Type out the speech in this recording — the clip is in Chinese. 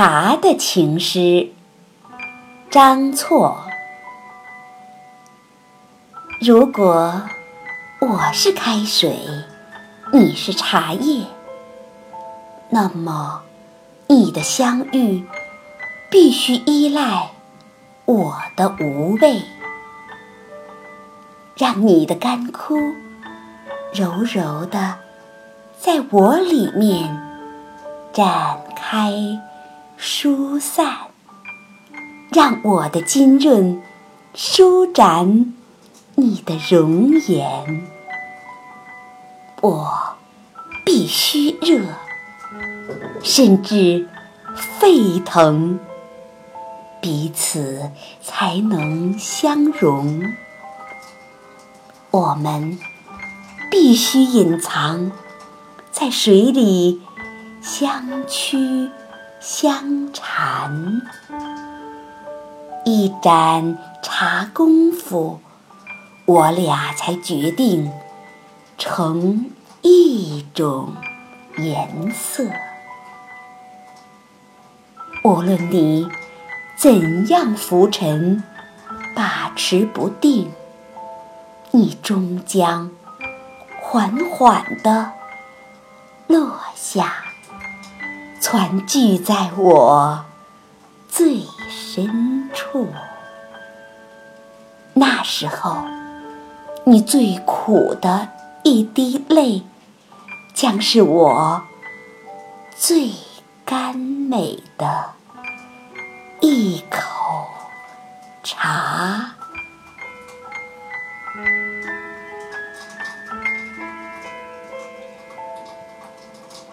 茶的情诗，张错。如果我是开水，你是茶叶，那么你的相遇必须依赖我的无味，让你的干枯柔柔的在我里面展开疏散，让我的浸润舒展。你的容颜，我必须热，甚至沸腾，彼此才能相融。我们必须隐藏在水里，相驱相缠，一盏茶功夫。我俩才决定成一种颜色。无论你怎样浮沉、把持不定，你终将缓缓地落下，攒聚在我最深处。那时候。你最苦的一滴泪，将是我最甘美的一口茶。